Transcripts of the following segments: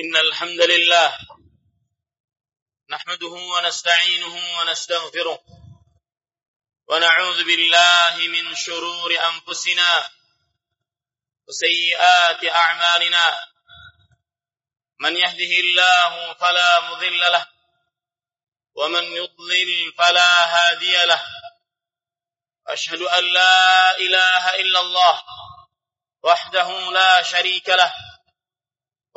إن الحمد لله نحمده ونستعينه ونستغفره ونعوذ بالله من شرور أنفسنا وسيئات أعمالنا. من يهده الله فلا مضل له ومن يضلل فلا هادي له. أشهد أن لا إله إلا الله وحده لا شريك له.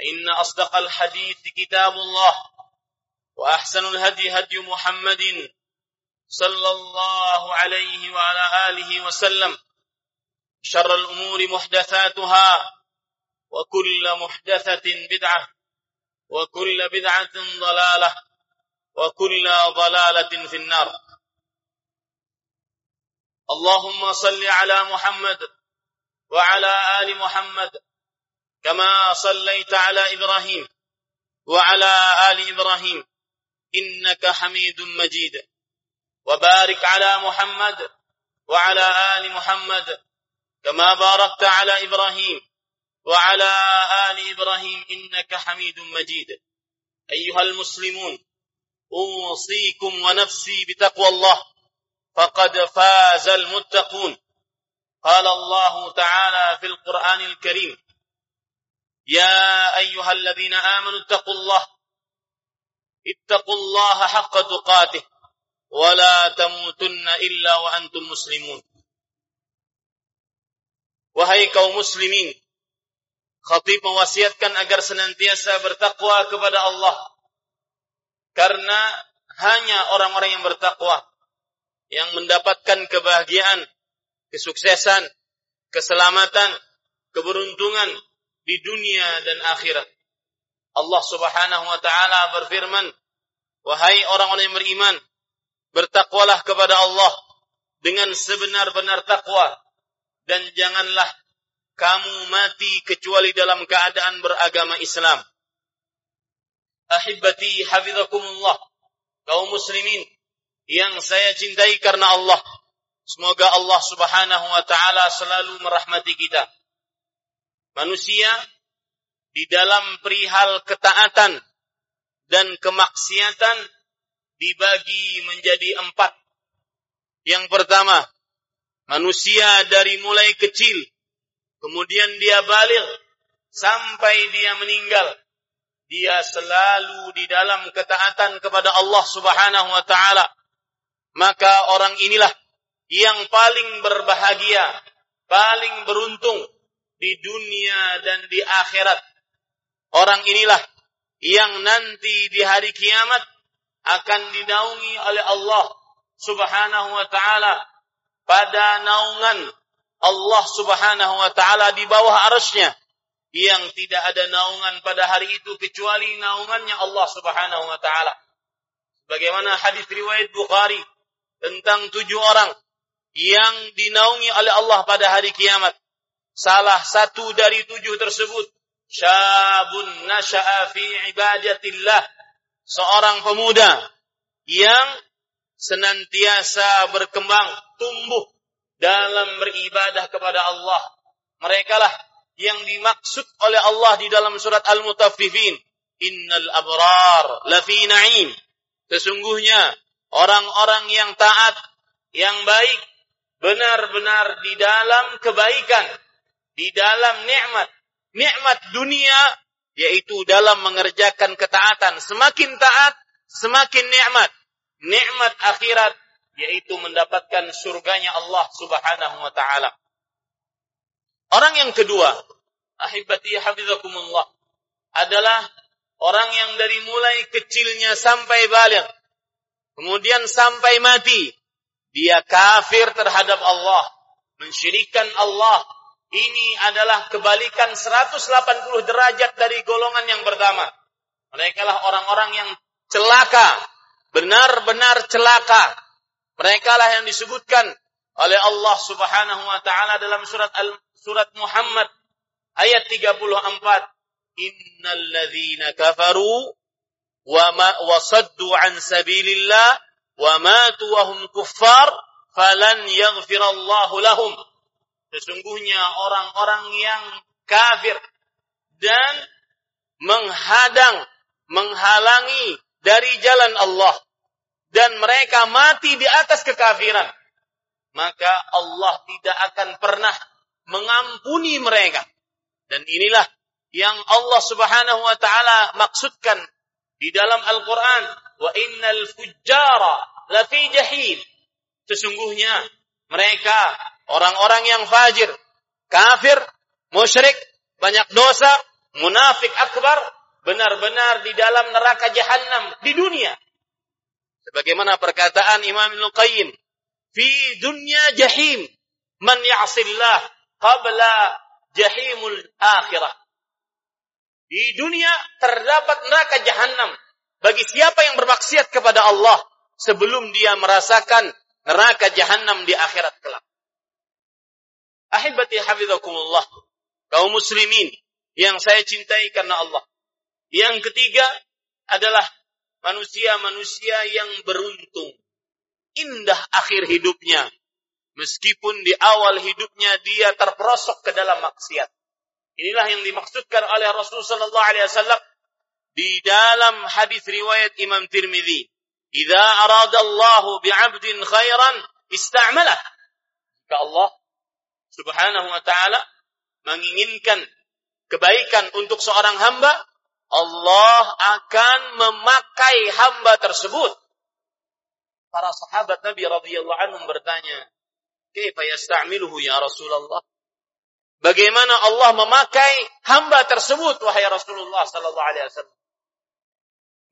إن أصدق الحديث كتاب الله وأحسن الهدي هدي محمد صلى الله عليه وعلى آله وسلم شر الأمور محدثاتها وكل محدثة بدعة وكل بدعة ضلالة وكل ضلالة في النار. اللهم صل على محمد وعلى آل محمد كما صليت على إبراهيم وعلى آل إبراهيم إنك حميد مجيد. وبارك على محمد وعلى آل محمد كما باركت على إبراهيم وعلى آل إبراهيم إنك حميد مجيد. أيها المسلمون أوصيكم ونفسي بتقوى الله فقد فاز المتقون. قال الله تعالى في القرآن الكريم يا أيها الذين آمنوا اتقوا الله اتقوا الله حق تقاته ولا تموتن إلا وأنتم مسلمون Wahai kaum muslimin, khatib mewasiatkan agar senantiasa bertakwa kepada Allah. Karena hanya orang-orang yang bertakwa yang mendapatkan kebahagiaan, kesuksesan, keselamatan, keberuntungan di dunia dan akhirat. Allah Subhanahu wa taala berfirman, "Wahai orang-orang yang beriman, bertakwalah kepada Allah dengan sebenar-benar takwa dan janganlah kamu mati kecuali dalam keadaan beragama Islam." Ahibati hafizakumullah, kaum muslimin yang saya cintai karena Allah. Semoga Allah Subhanahu wa taala selalu merahmati kita manusia di dalam perihal ketaatan dan kemaksiatan dibagi menjadi empat. Yang pertama, manusia dari mulai kecil, kemudian dia balik, sampai dia meninggal. Dia selalu di dalam ketaatan kepada Allah subhanahu wa ta'ala. Maka orang inilah yang paling berbahagia, paling beruntung, di dunia dan di akhirat. Orang inilah yang nanti di hari kiamat akan dinaungi oleh Allah Subhanahu wa taala pada naungan Allah Subhanahu wa taala di bawah arasnya yang tidak ada naungan pada hari itu kecuali naungannya Allah Subhanahu wa taala. Bagaimana hadis riwayat Bukhari tentang tujuh orang yang dinaungi oleh Allah pada hari kiamat. Salah satu dari tujuh tersebut syabun nasha'a fi ibadatillah. Seorang pemuda yang senantiasa berkembang tumbuh dalam beribadah kepada Allah. Mereka lah yang dimaksud oleh Allah di dalam surat Al-Mutaffifin. Innal abrar lafi na'im. Sesungguhnya orang-orang yang taat yang baik benar-benar di dalam kebaikan di dalam nikmat. Nikmat dunia yaitu dalam mengerjakan ketaatan. Semakin taat, semakin nikmat. Nikmat akhirat yaitu mendapatkan surganya Allah Subhanahu wa taala. Orang yang kedua, ahibati hafizakumullah, adalah orang yang dari mulai kecilnya sampai balik, kemudian sampai mati, dia kafir terhadap Allah, mensyirikan Allah. Ini adalah kebalikan 180 derajat dari golongan yang pertama. Mereka lah orang-orang yang celaka, benar-benar celaka. Mereka lah yang disebutkan oleh Allah Subhanahu wa taala dalam surat Al surat Muhammad ayat 34 innal ladzina kafaru wa ma wasaddu an sabilillah wa matu wa kuffar falan yaghfirallahu lahum sesungguhnya orang-orang yang kafir dan menghadang menghalangi dari jalan Allah dan mereka mati di atas kekafiran maka Allah tidak akan pernah mengampuni mereka. Dan inilah yang Allah Subhanahu wa taala maksudkan di dalam Al-Qur'an, wa innal fujjara lafi jahim. Sesungguhnya mereka orang-orang yang fajir, kafir, musyrik, banyak dosa, munafik akbar, benar-benar di dalam neraka jahanam di dunia. Sebagaimana perkataan Imam Ibnu Qayyim, fi dunya jahim man ya'sillah qabla jahimul akhirah. Di dunia terdapat neraka jahanam bagi siapa yang bermaksiat kepada Allah sebelum dia merasakan neraka jahanam di akhirat kelak. Ahibati hafizakumullah, kaum muslimin yang saya cintai karena Allah. Yang ketiga adalah manusia-manusia yang beruntung. Indah akhir hidupnya Meskipun di awal hidupnya dia terperosok ke dalam maksiat. Inilah yang dimaksudkan oleh Rasulullah sallallahu alaihi wasallam di dalam hadis riwayat Imam Tirmidzi. "Idza arada Allahu 'abdin khairan ista'malah." Jika Allah Subhanahu wa taala menginginkan kebaikan untuk seorang hamba, Allah akan memakai hamba tersebut. Para sahabat Nabi radhiyallahu anhum bertanya, Kaifa yasta'miluhu ya Rasulullah? Bagaimana Allah memakai hamba tersebut wahai Rasulullah sallallahu alaihi wasallam?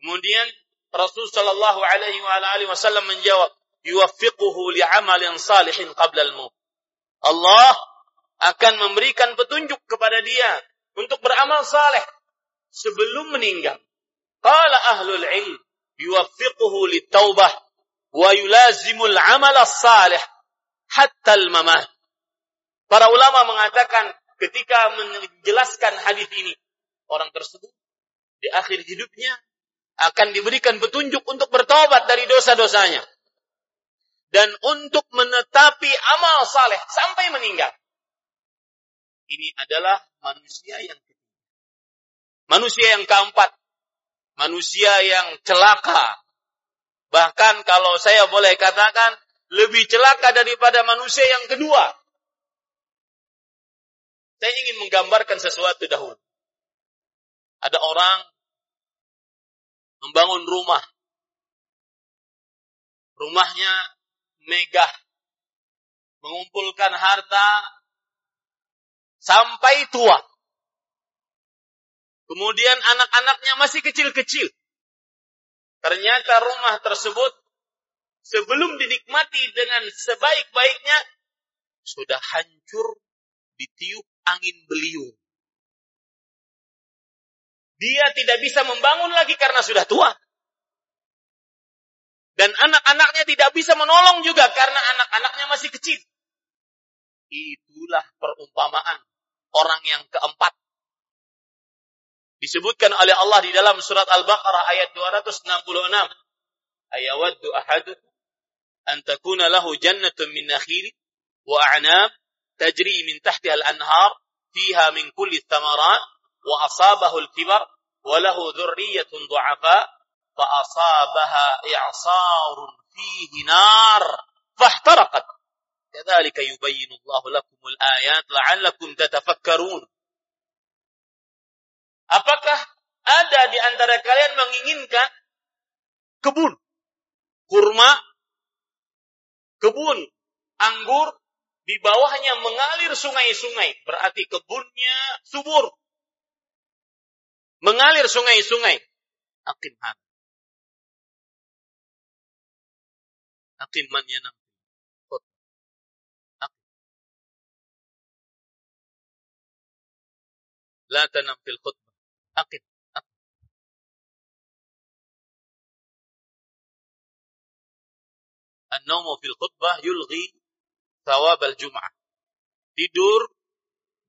Kemudian Rasul sallallahu alaihi wasallam menjawab, "Yuwaffiquhu li'amalin salihin qabla al-maut." Allah akan memberikan petunjuk kepada dia untuk beramal saleh sebelum meninggal. Qala ahlul ilm yuwaffiquhu lit-taubah wa yulazimul amal as-salih hatta al-mamat. Para ulama mengatakan ketika menjelaskan hadis ini, orang tersebut di akhir hidupnya akan diberikan petunjuk untuk bertobat dari dosa-dosanya dan untuk menetapi amal saleh sampai meninggal. Ini adalah manusia yang ketiga. Manusia yang keempat, manusia yang celaka. Bahkan kalau saya boleh katakan, lebih celaka daripada manusia yang kedua. Saya ingin menggambarkan sesuatu dahulu. Ada orang membangun rumah. Rumahnya megah. Mengumpulkan harta sampai tua. Kemudian anak-anaknya masih kecil-kecil. Ternyata rumah tersebut sebelum dinikmati dengan sebaik-baiknya sudah hancur ditiup angin beliung. Dia tidak bisa membangun lagi karena sudah tua. Dan anak-anaknya tidak bisa menolong juga karena anak-anaknya masih kecil. Itulah perumpamaan orang yang keempat. Disebutkan oleh Allah di dalam surat Al-Baqarah ayat 266. Ayawaddu ahadu an takuna lahu jannatun min nakhil wa a'nab tajri min tahti al-anhar fiha min kulli thamarat wa asabahu al-kibar wa lahu dhurriyatun du'afa فأصابها إعصار فيه نار فاحترقت كذلك يبين الله لكم الآيات لعلكم تتفكرون Apakah ada di antara kalian menginginkan kebun. Kurma, kebun, anggur, di bawahnya mengalir sungai-sungai. Berarti kebunnya subur. Mengalir sungai-sungai. Akim hati. Aqim man yanam. La tanam fil khutbah. Aqim. An-naumu fil khutbah yulghi thawab al-jum'ah. Tidur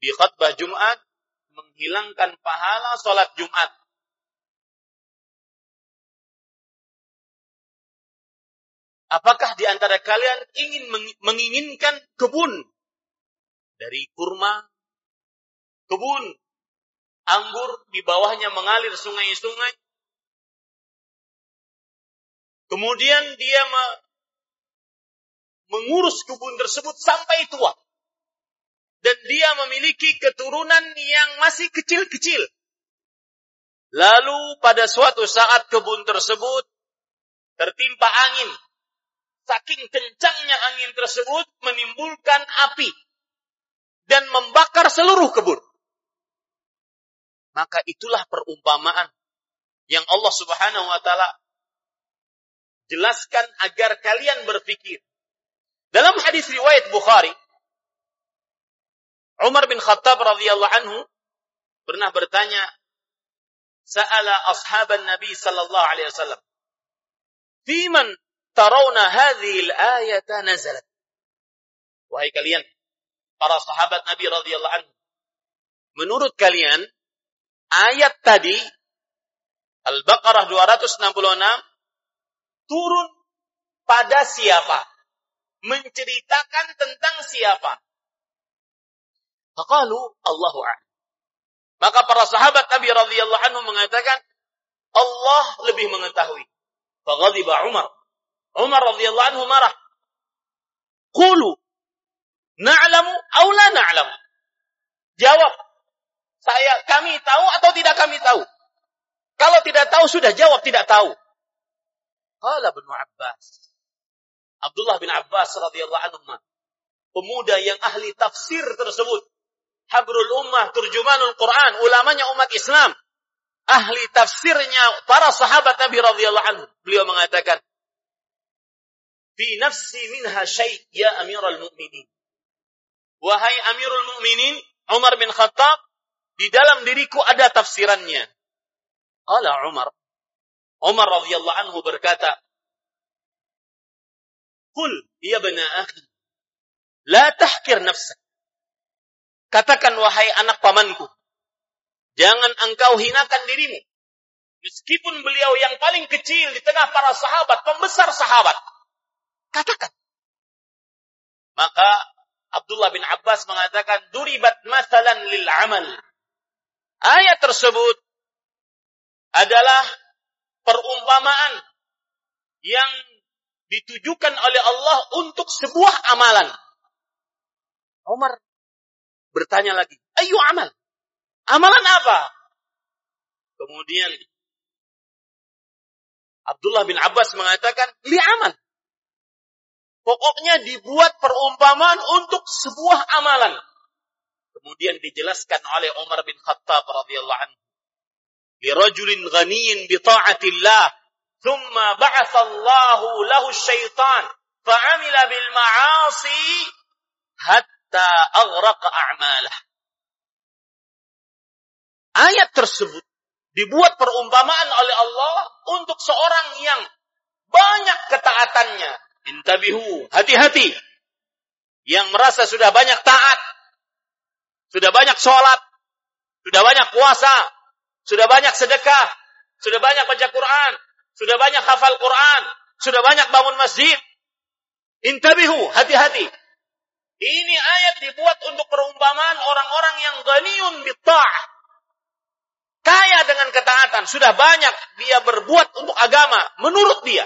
di khutbah Jumat menghilangkan pahala sholat Jumat. Apakah di antara kalian ingin menginginkan kebun dari kurma, kebun anggur, di bawahnya mengalir sungai-sungai. Kemudian dia mengurus kebun tersebut sampai tua. Dan dia memiliki keturunan yang masih kecil-kecil. Lalu pada suatu saat kebun tersebut tertimpa angin. Saking kencangnya angin tersebut menimbulkan api dan membakar seluruh kebun. Maka itulah perumpamaan yang Allah Subhanahu wa taala jelaskan agar kalian berpikir. Dalam hadis riwayat Bukhari, Umar bin Khattab radhiyallahu anhu pernah bertanya, "Sa'ala ashaban Nabi sallallahu alaihi wasallam, "Fiman tarawna hadhihi al-ayata nazalat?" Wahai kalian, para sahabat Nabi radhiyallahu anhu, menurut kalian ayat tadi Al-Baqarah 266 turun pada siapa? Menceritakan tentang siapa? Faqalu Allahu a'lam. Maka para sahabat Nabi radhiyallahu anhu mengatakan Allah lebih mengetahui. Faghadiba Umar. Umar radhiyallahu anhu marah. Qulu na'lamu aw la na'lamu. Jawab saya kami tahu atau tidak kami tahu? Kalau tidak tahu sudah jawab tidak tahu. Qala bin Abbas. Abdullah bin Abbas radhiyallahu anhu pemuda yang ahli tafsir tersebut habrul ummah turjumanul Quran ulamanya umat Islam ahli tafsirnya para sahabat Nabi radhiyallahu anhu beliau mengatakan fi nafsi minha syai' ya amirul mu'minin wahai amirul mu'minin Umar bin Khattab di dalam diriku ada tafsirannya. Qala Umar. Umar radhiyallahu anhu berkata, "Qul ya bana akhi, la tahkir nafsak." Katakan wahai anak pamanku, jangan engkau hinakan dirimu. Meskipun beliau yang paling kecil di tengah para sahabat, pembesar sahabat. Katakan. Maka Abdullah bin Abbas mengatakan, Duribat masalan lil amal. Ayat tersebut adalah perumpamaan yang ditujukan oleh Allah untuk sebuah amalan. Umar bertanya lagi, ayo amal. Amalan apa? Kemudian Abdullah bin Abbas mengatakan, li amal. Pokoknya dibuat perumpamaan untuk sebuah amalan. Kemudian dijelaskan oleh Umar bin Khattab radhiyallahu anhu. Lirajulin ghaniyin bi ta'atillah, thumma ba'atha Allahu lahu syaitan, fa'amila bil ma'asi hatta aghraqa a'malah. Ayat tersebut dibuat perumpamaan oleh Allah untuk seorang yang banyak ketaatannya. Intabihu, hati-hati. Yang merasa sudah banyak taat, sudah banyak sholat, sudah banyak puasa, sudah banyak sedekah, sudah banyak baca Quran, sudah banyak hafal Quran, sudah banyak bangun masjid. Intabihu, hati-hati. Ini ayat dibuat untuk perumpamaan orang-orang yang ganiun bitta'ah. Kaya dengan ketaatan. Sudah banyak dia berbuat untuk agama. Menurut dia.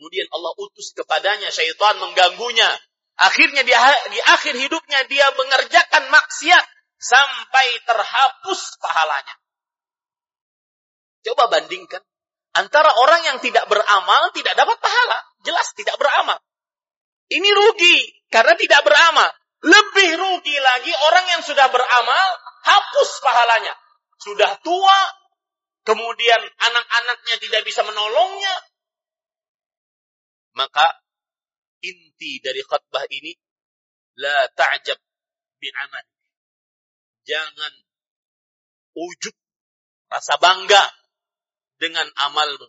Kemudian Allah utus kepadanya syaitan mengganggunya. Akhirnya di, di akhir hidupnya dia mengerjakan maksiat sampai terhapus pahalanya. Coba bandingkan Antara orang yang tidak beramal tidak dapat pahala. Jelas tidak beramal. Ini rugi karena tidak beramal. Lebih rugi lagi orang yang sudah beramal hapus pahalanya. Sudah tua, kemudian anak-anaknya tidak bisa menolongnya. Maka inti dari khutbah ini la ta'jab bi'amal. Jangan ujub rasa bangga dengan amalmu.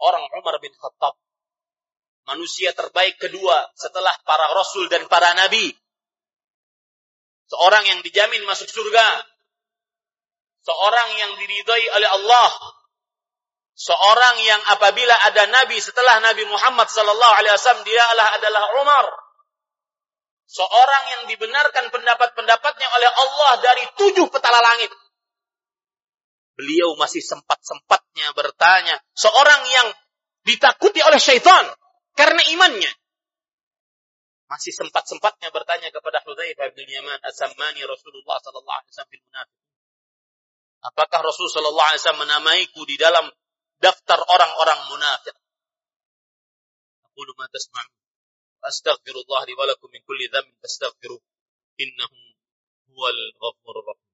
Orang Umar bin Khattab manusia terbaik kedua setelah para rasul dan para nabi. Seorang yang dijamin masuk surga. Seorang yang diridhai oleh Allah. Seorang yang apabila ada nabi setelah Nabi Muhammad sallallahu alaihi wasallam dia adalah Umar. Seorang yang dibenarkan pendapat-pendapatnya oleh Allah dari tujuh petala langit. Beliau masih sempat-sempatnya bertanya. Seorang yang ditakuti oleh syaitan karena imannya. Masih sempat-sempatnya bertanya kepada Hudzaifah bin Yaman, "Asammani Rasulullah sallallahu alaihi wasallam fil munafiq?" Apakah Rasul sallallahu alaihi wasallam menamaiku di dalam daftar orang-orang munafik? Aku ma tasma'un. Astaghfirullah li wa lakum min kulli dhanbin fastaghfiruh. Innahu huwal ghafurur rahim.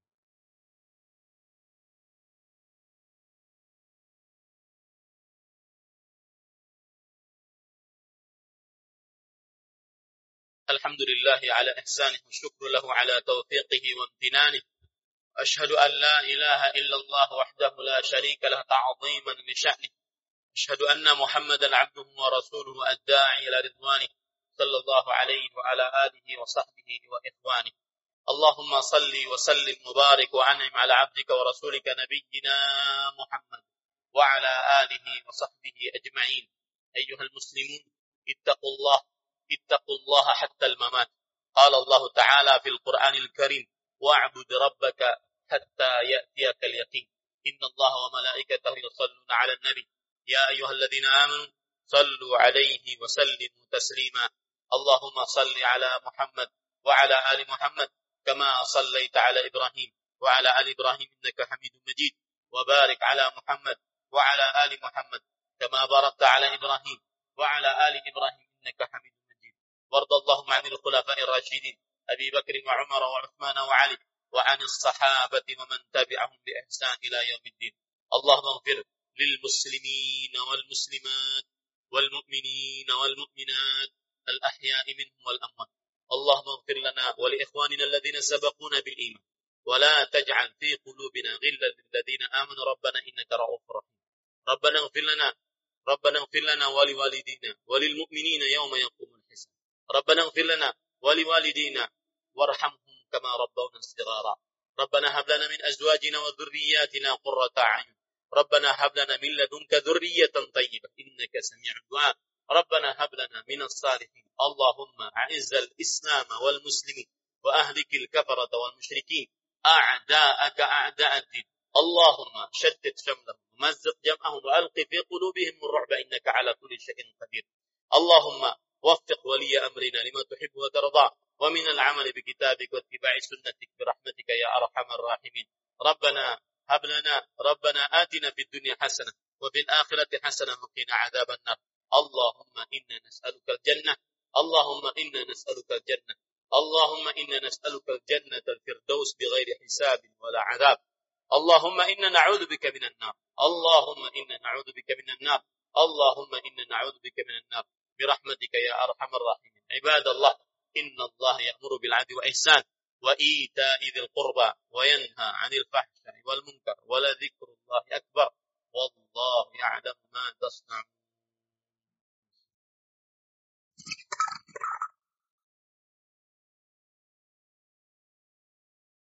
الحمد لله على إحسانه والشكر له على توفيقه وامتنانه أشهد أن لا إله إلا الله وحده لا شريك له تعظيما لشأنه. أشهد أن محمدا عبده ورسوله الداعي إلى رضوانه صلى الله عليه وعلى آله وصحبه وإخوانه. اللهم صل وسلم وبارك وأنعم على عبدك ورسولك نبينا محمد وعلى آله وصحبه أجمعين. أيها المسلمون اتقوا الله اتقوا الله حتى الممات. قال الله تعالى في القرآن الكريم واعبد ربك حتى يأتيك اليقين. إن الله وملائكته يصلون على النبي. يا أيها الذين آمنوا صلوا عليه وسلموا تسليما. اللهم صل على محمد وعلى آل محمد كما صليت على إبراهيم وعلى آل إبراهيم إنك حميد مجيد. وبارك على محمد وعلى آل محمد كما باركت على إبراهيم وعلى آل إبراهيم إنك حميد وارض اللهم عن الخلفاء الراشدين أبي بكر وعمر وعثمان وعلي وعن الصحابة ومن تبعهم بإحسان إلى يوم الدين. اللهم اغفر للمسلمين والمسلمات والمؤمنين والمؤمنات الأحياء منهم والأموات. اللهم اغفر لنا ولإخواننا الذين سبقونا بالإيمان. ولا تجعل في قلوبنا غلا للذين آمنوا. ربنا إنك رؤوف رحيم. ربنا اغفر لنا ربنا اغفر لنا ولوالدينا وللمؤمنين يوم يقوم الحساب. ربنا اغفر لنا ولوالدينا وارحمهم كما ربونا صغارا. ربنا هب لنا من أزواجنا وذرياتنا قرة أعين. ربنا هب لنا من لدنك ذرية طيبة. إنك سميع الدعاء. ربنا هب لنا من الصالحين. اللهم أعز الإسلام والمسلمين وأهلك الكفرة والمشركين. أعداءك أعداء الدين. اللهم شتت شملهم ومزق جمعهم وألق في قلوبهم الرعب. إنك على كل شيء قدير. اللهم وفق ولي أمرنا لما تحب وترضى. ومن العمل بكتابك واتباع سنتك برحمتك يا أرحم الراحمين. ربنا هب لنا ربنا آتنا في الدنيا حسنة وفي الآخرة حسنة وقنا عذاب النار. اللهم إنا نسألك الجنة اللهم إنا نسألك الجنة اللهم إنا نسألك الجنة الفردوس بغير حساب ولا عذاب. اللهم إنا نعوذ بك من النار. اللهم إنا نعوذ بك من النار. اللهم إنا نعوذ بك من النار. برحمتك يا أرحم الراحمين. عباد الله إن الله يأمر بالعدل والإحسان وإيتاء ذي القربى وينهى عن الفحشاء والمنكر ولذكر الله أكبر والله يعلم ما تصنعون